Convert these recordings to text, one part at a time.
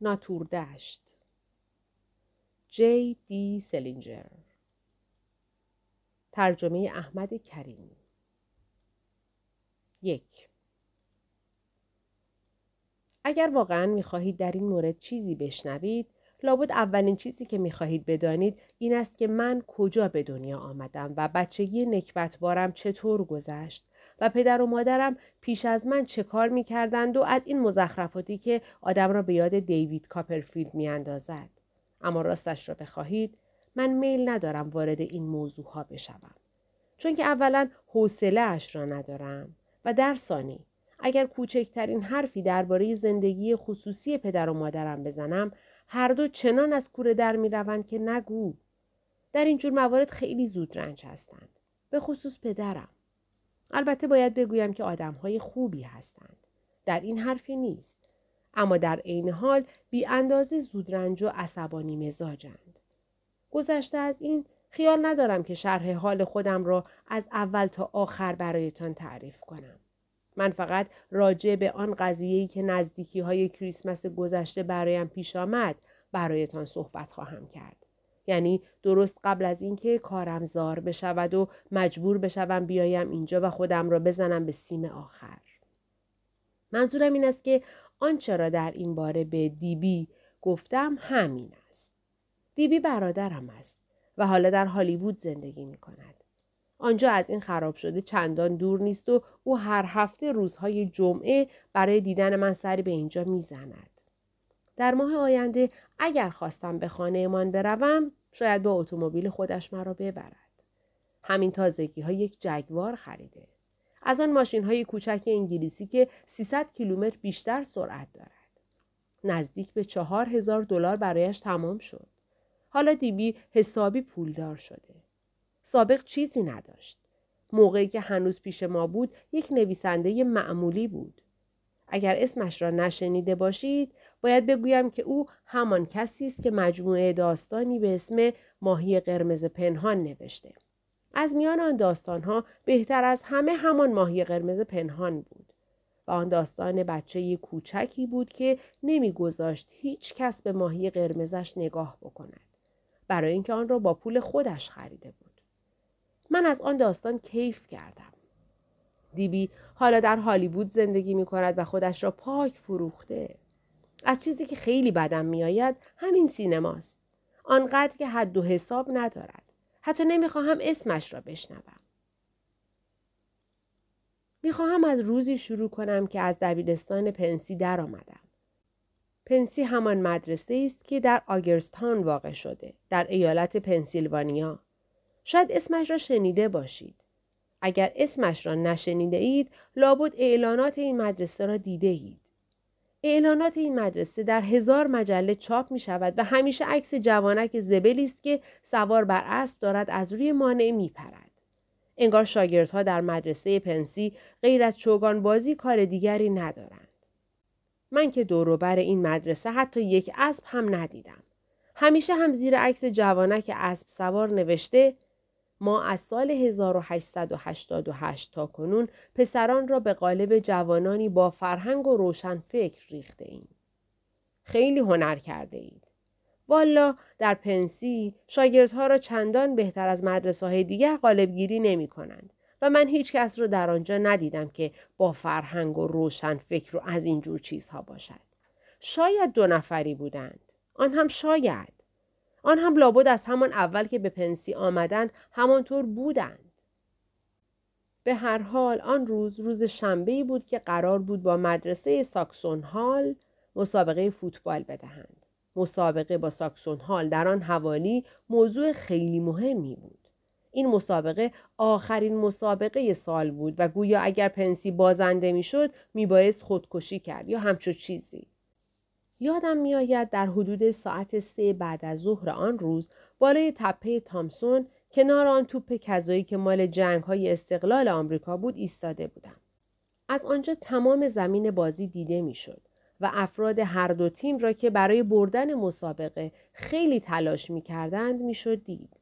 ناطوردشت. جی دی سلینجر ترجمه احمد کریمی یک. اگر واقعا می‌خواهید در این مورد چیزی بشنوید لابد اولین چیزی که می‌خواهید بدانید این است که من کجا به دنیا آمدم و بچگی نکبتبارم چطور گذشت. و پدر و مادرم پیش از من چه کار می‌کردند و از این مزخرفاتی که آدم را به یاد دیوید کاپرفیلد میاندازد اما راستش را بخواهید من میل ندارم وارد این موضوع ها بشوم چون که اولا حوصله اش را ندارم و در ثانی اگر کوچکترین حرفی درباره زندگی خصوصی پدر و مادرم بزنم هر دو چنان از کوره در می روند که نگو. در این جور موارد خیلی زود رنج هستند. به خصوص پدرم. البته باید بگویم که آدم های خوبی هستند. در این حرفی نیست. اما در عین حال بی اندازه زودرنج و عصبانی مزاجند. گذشته از این خیال ندارم که شرح حال خودم را از اول تا آخر برایتان تعریف کنم. من فقط راجع به آن قضیه‌ای که نزدیکی های کریسمس گذشته برایم پیش آمد برایتان صحبت خواهم کرد. یعنی درست قبل از اینکه کارم زار بشود و مجبور بشوم بیایم اینجا و خودم را بزنم به سیم آخر. منظورم این است که آنچه را در این باره به دیبی گفتم همین است. دیبی برادرم است و حالا در هالیوود زندگی می کند. آنجا از این خراب شده چندان دور نیست و او هر هفته روزهای جمعه برای دیدن من سری به اینجا می‌زند. در ماه آینده اگر خواستم به خانهمان بروم شاید با اتومبیل خودش مرا ببرد. همین تازگی ها یک جگوار خریده. از آن ماشین های کوچک انگلیسی که 300 کیلومتر بیشتر سرعت دارد. نزدیک به چهار هزار دلار برایش تمام شد. حالا دیبی حسابی پولدار شده. سابق چیزی نداشت. موقعی که هنوز پیش ما بود یک نویسنده معمولی بود. اگر اسمش را نشنیده باشید باید بگویم که او همان کسی است که مجموعه داستانی به اسم ماهی قرمز پنهان نوشته. از میان آن داستانها بهتر از همه همان ماهی قرمز پنهان بود. و آن داستان بچه کوچکی بود که نمیگذاشت هیچ کس به ماهی قرمزش نگاه بکند. برای اینکه آن را با پول خودش خریده بود. من از آن داستان کیف کردم. دیبی حالا در هالیوود زندگی می کند و خودش را پاک فروخته. از چیزی که خیلی بدم میآید همین سینماست. آنقدر که حد و حساب ندارد. حتی نمی‌خواهم اسمش را بشنوم. می‌خواهم از روزی شروع کنم که از دبیرستان پنسی درآمدم. پنسی همان مدرسه است که در آگرستان واقع شده در ایالت پنسیلوانیا شاید اسمش را شنیده باشید. اگر اسمش را نشنیده اید لابد اعلانات این مدرسه را دیده اید. اعلانات این مدرسه در هزار مجله چاپ می شود و همیشه عکس جوانک زبلی است که سوار بر اسب دارد از روی مانع می پرد. انگار شاگردها در مدرسه پنسی غیر از چوگان بازی کار دیگری ندارند. من که دوروبر این مدرسه حتی یک اسب هم ندیدم. همیشه هم زیر عکس جوانک اسب سوار نوشته ما از سال 1888 تا کنون پسران را به قالب جوانانی با فرهنگ و روشن فکر ریخته ایم. خیلی هنر کرده اید. والا در پنسی شاگردها را چندان بهتر از مدرسه های دیگر قالبگیری نمی کنند و من هیچ کس را در آنجا ندیدم که با فرهنگ و روشن فکر و از اینجور چیزها باشد. شاید دو نفری بودند. آن هم شاید. آن هم لابد از همان اول که به پنسی آمدند همانطور بودند. به هر حال آن روز روز شنبه بود که قرار بود با مدرسه ساکسون هال مسابقه فوتبال بدهند. مسابقه با ساکسون هال در آن حوالی موضوع خیلی مهمی بود. این مسابقه آخرین مسابقه سال بود و گویا اگر پنسی بازنده می‌شد میبایست خودکشی کرد یا همچو چیزی. یادم میآید در حدود ساعت سه بعد از ظهر آن روز بالای تپه تامسون کنار آن توپ کذایی که مال جنگ های استقلال آمریکا بود ایستاده بودم. از آنجا تمام زمین بازی دیده می‌شد و افراد هر دو تیم را که برای بردن مسابقه خیلی تلاش می کردند می‌شد دید.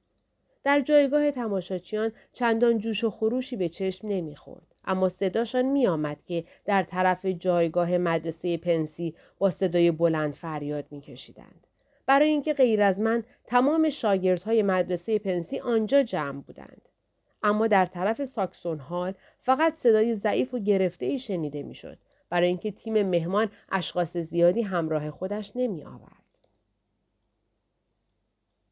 در جایگاه تماشاچیان چندان جوش و خروشی به چشم نمی‌خورد. اما صداشان می آمد که در طرف جایگاه مدرسه پنسی با صدای بلند فریاد می کشیدند. برای اینکه غیر از من تمام شاگردهای مدرسه پنسی آنجا جمع بودند. اما در طرف ساکسون هال فقط صدای ضعیف و گرفته ای شنیده می‌شد برای اینکه تیم مهمان اشخاص زیادی همراه خودش نمی آورد.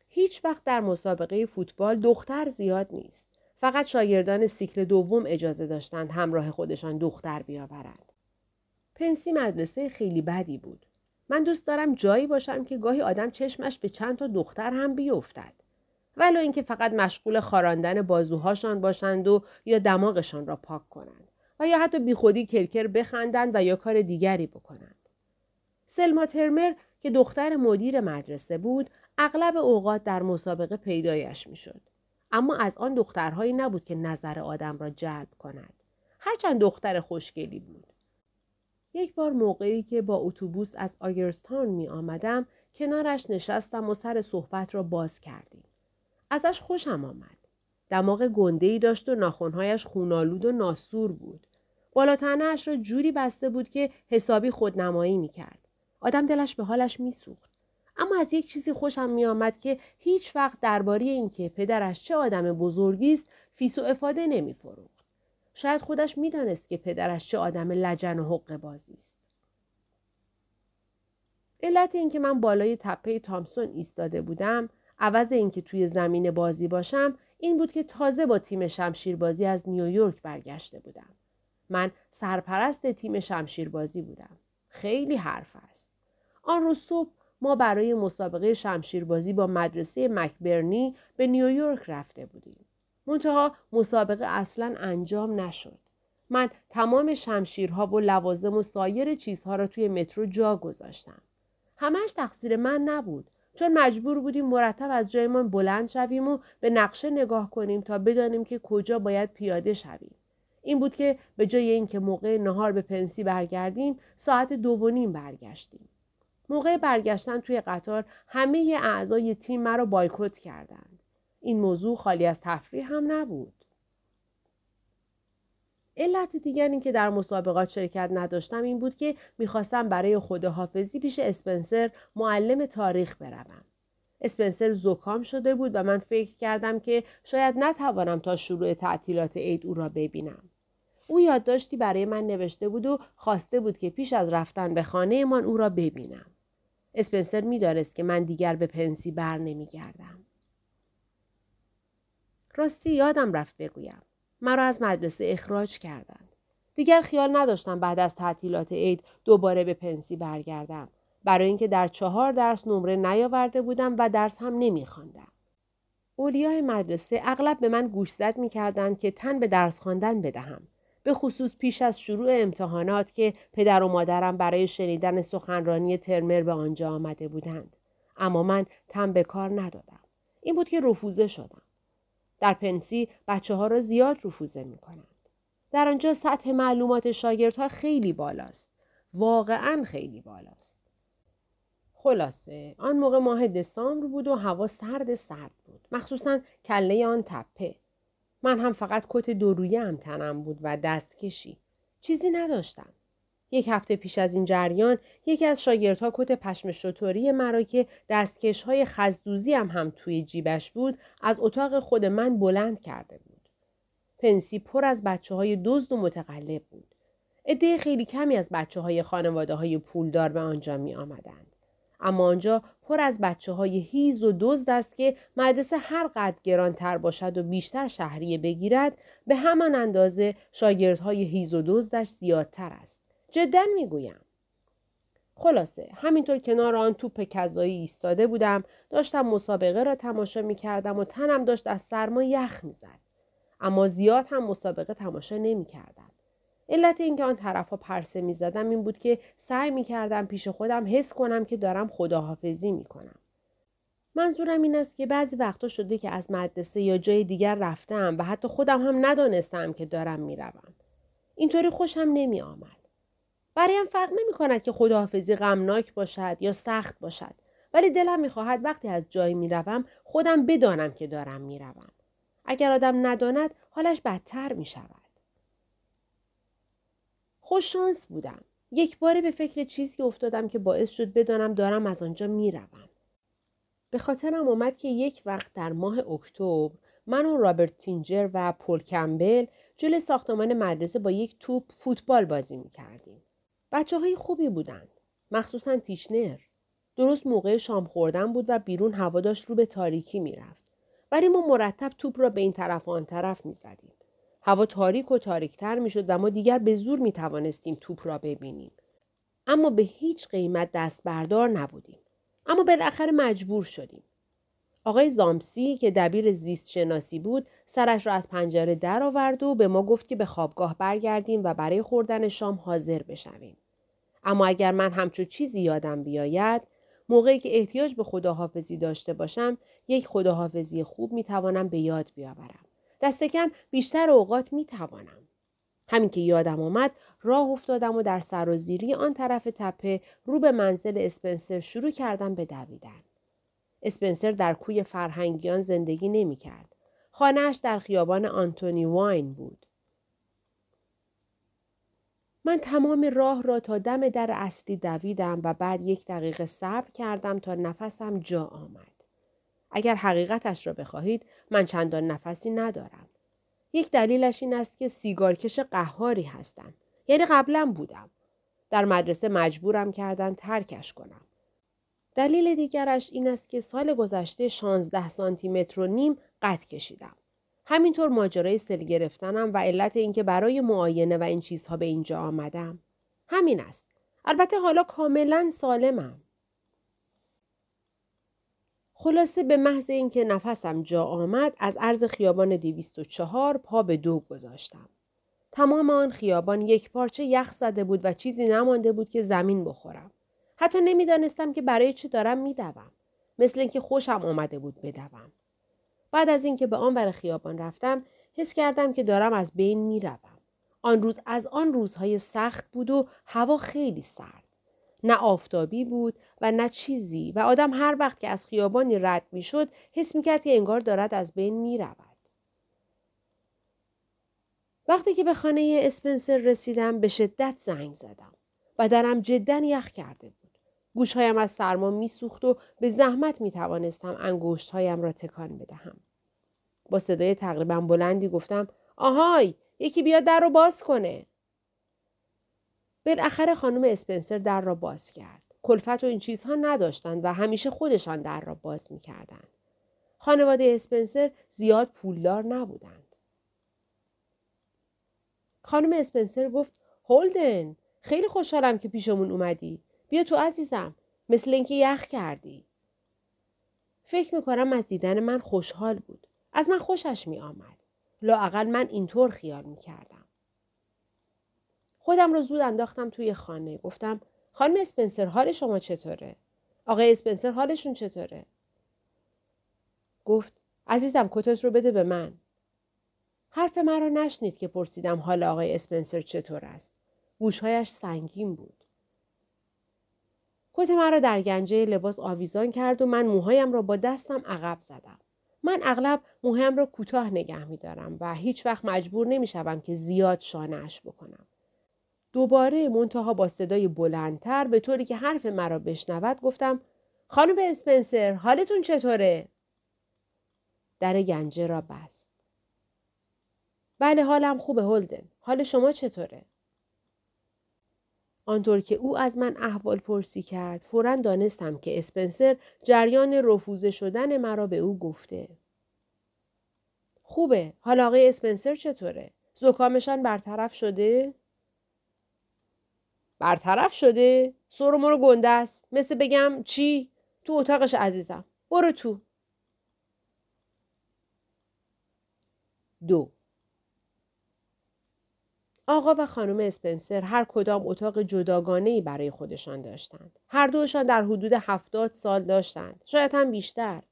هیچ وقت در مسابقه فوتبال دختر زیاد نیست. فقط شاگردان سیکل دوم اجازه داشتند همراه خودشان دختر بیاورند. پنسی مدرسه خیلی بدی بود. من دوست دارم جایی باشم که گاهی آدم چشمش به چند تا دختر هم بیفتد. ولو اینکه فقط مشغول خاراندن بازوهاشان باشند و یا دماغشان را پاک کنند و یا حتی بیخودی کرکر بخندند و یا کار دیگری بکنند. سلما ترمر که دختر مدیر مدرسه بود اغلب اوقات در مسابقه پیدایش می‌شد. اما از آن دخترهایی نبود که نظر آدم را جلب کند. هرچند دختر خوشگلی بود. یک بار موقعی که با اتوبوس از آگرستان می آمدم کنارش نشستم و سر صحبت را باز کردیم. ازش خوشم آمد. دماغ گنده ای داشت و ناخونهایش خونالود و ناسور بود. بالاتنهاش را جوری بسته بود که حسابی خودنمایی می کرد. آدم دلش به حالش می سوخت. اما از یک چیزی خوشم می آمد که هیچ وقت درباره اینکه پدرش چه آدم بزرگی است فیس و افاده نمی فروخت. شاید خودش می‌دانست که پدرش چه آدم لجن و حقه بازی است. علت اینکه من بالای تپه تامسون ایستاده بودم عوض اینکه توی زمین بازی باشم این بود که تازه با تیم شمشیربازی از نیویورک برگشته بودم. من سرپرست تیم شمشیربازی بودم. خیلی حرف است. آن روز صبح ما برای مسابقه شمشیربازی با مدرسه مکبرنی به نیویورک رفته بودیم. منتها مسابقه اصلا انجام نشد. من تمام شمشیرها و لوازم و سایر چیزها را توی مترو جا گذاشتم. همش تقصیر من نبود. چون مجبور بودیم مرتب از جایمان بلند شویم و به نقشه نگاه کنیم تا بدانیم که کجا باید پیاده شویم. این بود که به جای اینکه موقع نهار به پنسی برگردیم ساعت دو و نیم برگشتیم. موقع برگشتن توی قطار همه اعضای تیم مرا بایکوت کردند. این موضوع خالی از تفریح هم نبود. علت دیگر که در مسابقات شرکت نداشتم این بود که می‌خواستم برای خداحافظی پیش اسپنسر معلم تاریخ بروم. اسپنسر زکام شده بود و من فکر کردم که شاید نتوانم تا شروع تعطیلات عید او را ببینم. او یادداشتی برای من نوشته بود و خواسته بود که پیش از رفتن به خانهمان او را ببینم. اسپنسر می‌دانست که من دیگر به پنسی بر نمیگردم. راستی یادم رفت بگویم. مرا از مدرسه اخراج کردند. دیگر خیال نداشتم بعد از تعطیلات عید دوباره به پنسی برگردم. برای اینکه در چهار درس نمره نیاورده بودم و درس هم نمیخواندم. اولیای مدرسه اغلب به من گوشزد می‌کردند که تن به درس خواندن بدهم. به خصوص پیش از شروع امتحانات که پدر و مادرم برای شنیدن سخنرانی ترمر به آنجا آمده بودند. اما من تن به کار ندادم. این بود که رفوزه شدم. در پنسی بچه ها را زیاد رفوزه می کنند. در آنجا سطح معلومات شاگردها خیلی بالاست. واقعا خیلی بالاست. خلاصه آن موقع ماه دسامبر بود و هوا سرد سرد بود. مخصوصا کله آن تپه. من هم فقط کت دورویه هم تنم بود و دستکشی. چیزی نداشتم. یک هفته پیش از این جریان یکی از شاگردها کت پشم شطوری مرا که دستکش های خزدوزی هم هم توی جیبش بود از اتاق خود من بلند کرده بود. پنسی پر از بچه های دزد و متقلب بود. عده خیلی کمی از بچه های خانواده های پولدار به آنجا می آمدند. اما آنجا پر از بچه های هیز و دزد است که مدرسه هر قدر گرانتر باشد و بیشتر شهریه بگیرد به همان اندازه شاگردهای هیز و دزدش زیادتر است. جدا می‌گویم. خلاصه همینطور کنار آن توپ کذایی ایستاده بودم داشتم مسابقه را تماشا می کردم و تنم داشت از سرما یخ می‌زد اما زیاد هم مسابقه تماشا نمی کردم. علت اینکه آن طرفها پرسه می زدم این بود که سعی می کردم پیش خودم حس کنم که دارم خداحافظی می کنم. منظورم این است که بعضی وقتا شده که از مدرسه یا جای دیگر رفتم و حتی خودم هم ندانستم که دارم می‌روم. اینطوری خوشم نمی آمد. برایم فرق نمی کند که خداحافظی غمناک باشد یا سخت باشد ولی دلم می‌خواهد وقتی از جایی می‌روم خودم بدانم که دارم می‌روم اگر آدم نداند حالش بدتر می شود. خوش شانس بودم. یک باره به فکر چیزی افتادم که باعث شد بدانم دارم از آنجا می‌روم. به خاطرم آمد که یک وقت در ماه اکتبر من و رابرت تینجر و پول کمبل جلوی ساختمان مدرسه با یک توپ فوتبال بازی می کردیم. بچه های خوبی بودند. مخصوصا تیشنر. درست موقع شام خوردن بود و بیرون هوا داشت رو به تاریکی می‌رفت. ولی ما مرتب توپ را به این طرف و آن طرف می زدیم. هوا تاریک و تاریکتر می شد و ما دیگر به زور می توانستیم توپ را ببینیم. اما به هیچ قیمت دست بردار نبودیم. اما بالاخره مجبور شدیم. آقای زامسی که دبیر زیست شناسی بود سرش را از پنجره درآورد و به ما گفت که به خوابگاه برگردیم و برای خوردن شام حاضر بشویم. اما اگر من همچون چیزی یادم بیاید موقعی که احتیاج به خداحافظی داشته باشم یک خداحافظی خوب می‌توانم به یاد بیاورم. دست کم بیشتر اوقات می‌توانم. همین که یادم آمد راه افتادم و در سرازیری آن طرف تپه رو به منزل اسپنسر شروع کردم به دویدن. اسپنسر در کوی فرهنگیان زندگی نمی کرد. خانهاش در خیابان آنتونی واین بود. من تمام راه را تا دم در اصلی دویدم و بعد یک دقیقه صبر کردم تا نفسم جا آمد. اگر حقیقتش را بخواهید من چندان نفسی ندارم. یک دلیلش این است که سیگارکش قهاری هستم. یعنی قبلا بودم. در مدرسه مجبورم کردن ترکش کنم. دلیل دیگرش این است که سال گذشته 16 سانتی متر و نیم قد کشیدم. همینطور ماجرای سل گرفتنم و علت اینکه برای معاینه و این چیزها به اینجا آمدم. همین است. البته حالا کاملا سالمم. خلاصه به محض اینکه نفسم جا آمد از عرض خیابان 204 پا به دو گذاشتم. تمام آن خیابان یک پارچه یخ زده بود و چیزی نمانده بود که زمین بخورم. حتی نمی‌دانستم که برای چه دارم میدوم. مثل اینکه خوشم آمده بود بدوم. بعد از اینکه به آن ور خیابان رفتم حس کردم که دارم از بین می‌روم. آن روز از آن روزهای سخت بود و هوا خیلی سرد. نه آفتابی بود و نه چیزی و آدم هر وقت که از خیابانی رد می‌شد حس می‌کرد که انگار دارد از بین می‌رود. وقتی که به خانه اسپنسر رسیدم به شدت زنگ زدم. بدنم جدا یخ کرده بود. گوشهایم از سرما میسوخت و به زحمت می توانستم انگشتهایم را تکان بدهم. با صدای تقریبا بلندی گفتم آهای یکی بیاد در رو باز کنه. بالاخره خانم اسپنسر در را باز کرد. کلفت و این چیزها نداشتند و همیشه خودشان در را باز می کردند. خانواده اسپنسر زیاد پولدار نبودند. خانم اسپنسر گفت هولدن خیلی خوشحالم که پیشمون اومدی. بیا تو عزیزم. مثل اینکه یخ کردی. فکر می‌کنم از دیدن من خوشحال بود. از من خوشش می آمد. لااقل من اینطور خیال می کردم. خودم رو زود انداختم توی خانه. گفتم خانم اسپنسر حال شما چطوره؟ آقای اسپنسر حالشون چطوره؟ گفت عزیزم کتت رو بده به من. حرف مرا نشنید که پرسیدم حال آقای اسپنسر چطور است. گوشهایش سنگین بود. کت مرا در گنجه لباس آویزان کرد و من موهایم را با دستم عقب زدم. من اغلب موهایم را کوتاه نگه می دارم و هیچ وقت مجبور نمی شوم که زیاد شانهاش بکنم. دوباره منتها با صدای بلندتر به طوری که حرف مرا بشنود گفتم خانم اسپنسر حالتون چطوره؟ در گنجه را بست. بله حالم خوبه هلدن. حال شما چطوره؟ آنطور که او از من احوال پرسی کرد فورا دانستم که اسپنسر جریان رفوزه شدن مرا به او گفته. خوبه. حال آقای اسپنسر چطوره؟ زکامشان برطرف شده؟ برطرف شده؟ سر مرو گنده است. مثل بگم چی؟ تو اتاقش عزیزم. برو تو. دو آقا و خانم اسپنسر هر کدام اتاق جداگانه برای خودشان داشتند. هر دوشان در حدود هفتاد سال داشتند. شاید هم بیشتر.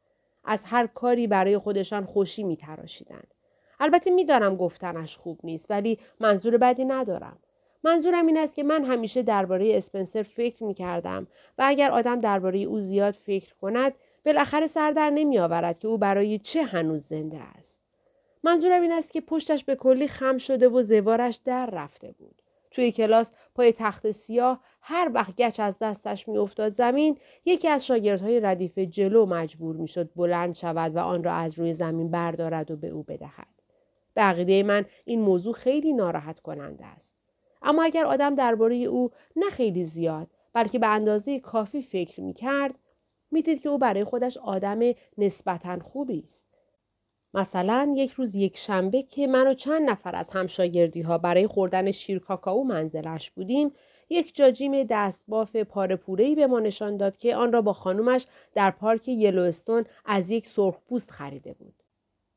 از هر کاری برای خودشان خوشی می تراشیدند. البته می‌دانم گفتنش خوب نیست ولی منظور بدی ندارم. منظورم این است که من همیشه درباره اسپنسر فکر می کردم و اگر آدم درباره او زیاد فکر کند بالاخره سر در نمی آورد که او برای چه هنوز زنده است. منظورم این است که پشتش به کلی خم شده و زوارش در رفته بود. توی کلاس پای تخت سیاه هر وقت گچ از دستش میافتاد زمین یکی از شاگردهای ردیف جلو مجبور می‌شد بلند شود و آن را از روی زمین بردارد و به او بدهد به من این موضوع خیلی ناراحت کننده است اما اگر آدم درباره او نه خیلی زیاد بلکه به اندازه کافی فکر می کرد می‌دید که او برای خودش آدم نسبتا خوبی است. مثلا یک روز یک شنبه که من و چند نفر از همشاگردی ها برای خوردن شیر کاکائو منزلش بودیم یک جاجیم دستباف پارپورهی به ما نشان داد که آن را با خانومش در پارک یلوستون از یک سرخپوست خریده بود.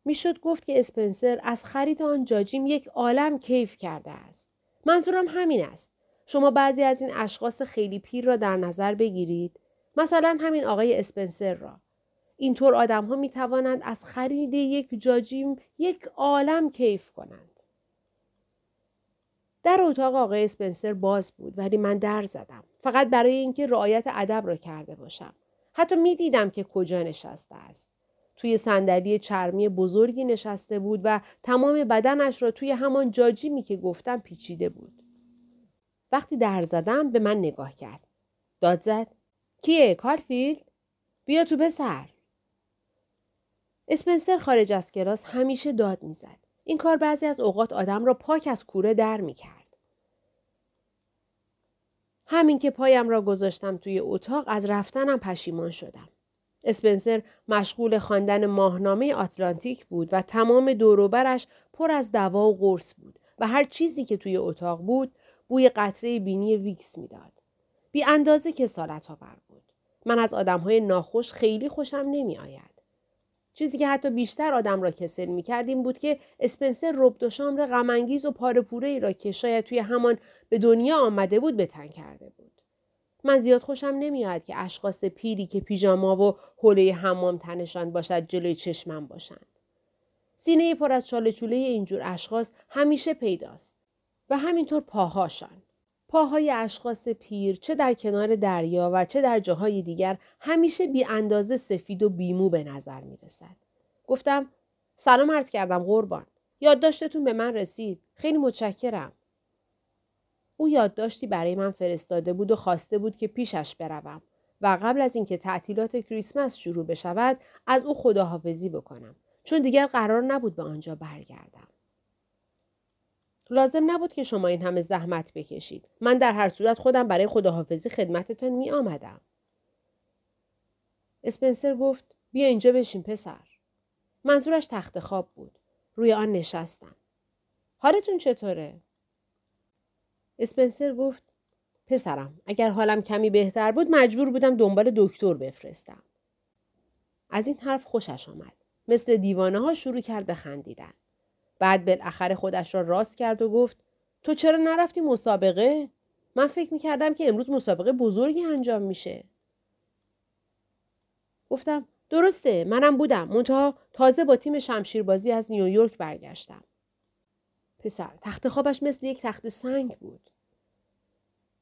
می‌شد گفت که اسپنسر از خرید آن جاجیم یک عالم کیف کرده است. منظورم همین است. شما بعضی از این اشخاص خیلی پیر را در نظر بگیرید. مثلا همین آقای اسپنسر را. اینطور آدم ها می توانند از خرید یک جاجیم یک عالم کیف کنند. در اتاق آقای اسپنسر باز بود ولی من در زدم. فقط برای اینکه رعایت ادب را کرده باشم. حتی می دیدم که کجا نشسته است. توی صندلی چرمی بزرگی نشسته بود و تمام بدنش را توی همان جاجیمی که گفتم پیچیده بود. وقتی در زدم به من نگاه کرد. داد زد. کیه؟ کارفیلد؟ بیا تو پسر. اسپنسر خارج از کلاس همیشه داد می‌زد. این کار بعضی از اوقات آدم را پاک از کوره در می کرد. همین که پایم را گذاشتم توی اتاق از رفتنم پشیمان شدم. اسپنسر مشغول خواندن ماهنامه آتلانتیک بود و تمام دوروبرش پر از دوا و قرص بود و هر چیزی که توی اتاق بود بوی قطره بینی ویکس می‌داد. بی اندازه کسالت آور بود. من از آدم های ناخوش خیلی خوشم نمی آید. چیزی که حتی بیشتر آدم را کسل می کرد این بود که اسپنسر روب دوشامبر غمانگیز و پاره پوره ای را که شاید توی همان به دنیا آمده بود بتن کرده بود. من زیاد خوشم نمیاد که اشخاص پیری که پیژاما و حوله حمام تنشان باشد جلوی چشمم باشند. سینه پر از چاله چوله اینجور اشخاص همیشه پیداست و همینطور پاهاشان. پاهای اشخاص پیر چه در کنار دریا و چه در جاهای دیگر همیشه بی اندازه سفید و بیمو به نظر می رسد. گفتم سلام عرض کردم قربان. یادداشتتون به من رسید. خیلی متشکرم. او یادداشتی برای من فرستاده بود و خواسته بود که پیشش بروم و قبل از اینکه تعطیلات کریسمس شروع بشود از او خداحافظی بکنم چون دیگر قرار نبود به آنجا برگردم. لازم نبود که شما این همه زحمت بکشید. من در هر صورت خودم برای خداحافظی خدمتتان می آمدم. اسپنسر گفت بیا اینجا بشین پسر. منظورش تخت خواب بود. روی آن نشستم. حالتون چطوره؟ اسپنسر گفت پسرم اگر حالم کمی بهتر بود مجبور بودم دنبال دکتر بفرستم. از این حرف خوشش آمد. مثل دیوانه ها شروع کرد به خندیدن. بعد بالاخره خودش را راست کرد و گفت تو چرا نرفتی مسابقه؟ من فکر می‌کردم که امروز مسابقه بزرگی انجام میشه. گفتم درسته منم بودم منتها تازه با تیم شمشیربازی از نیویورک برگشتم. پسر تخت خوابش مثل یک تخت سنگ بود.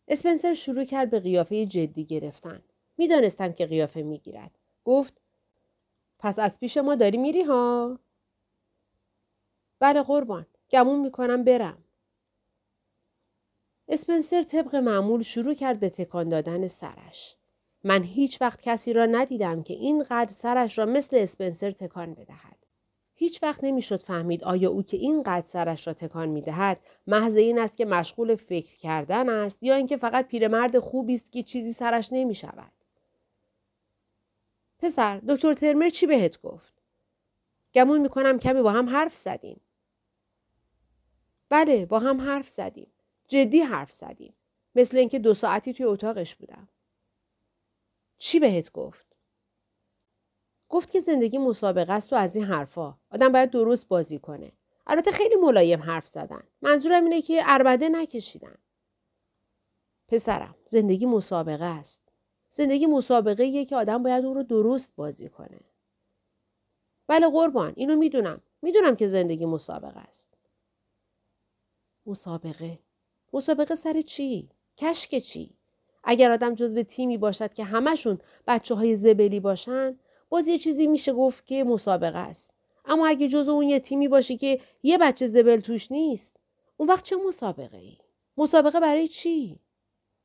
اسپنسر شروع کرد به قیافه جدی گرفتن. می‌دانستم که قیافه می‌گیرد. گفت پس از پیش ما داری میری ها؟ بله قربان. گمون می‌کنم برم. اسپنسر طبق معمول شروع کرد به تکان دادن سرش. من هیچ وقت کسی را ندیدم که اینقدر سرش را مثل اسپنسر تکان بدهد. هیچ وقت نمی‌شد فهمید آیا او که اینقدر سرش را تکان می دهد محض این است که مشغول فکر کردن است یا اینکه فقط پیرمرد خوبی است که چیزی سرش نمی شود. پسر دکتر ترمر چی بهت گفت؟ گمون می‌کنم کمی با هم حرف زدیم. بله با هم حرف زدیم. جدی حرف زدیم. مثل اینکه دو ساعتی توی اتاقش بودم. چی بهت گفت؟ گفت که زندگی مسابقه است و از این حرفا. آدم باید درست بازی کنه. البته خیلی ملایم حرف زدن. منظورم اینه که اربده نکشیدن. پسرم زندگی مسابقه است. زندگی مسابقه یه که آدم باید اون رو درست بازی کنه. بله قربان اینو می‌دونم. می‌دونم که زندگی مسابقه است. مسابقه؟ مسابقه سر چی؟ کشک چی؟ اگر آدم جزو تیمی باشد که همشون بچه های زبلی باشن باز یه چیزی میشه گفت که مسابقه است اما اگه جز اون یه تیمی باشی که یه بچه زبل توش نیست اون وقت چه مسابقه ای؟ مسابقه برای چی؟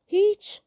هیچ.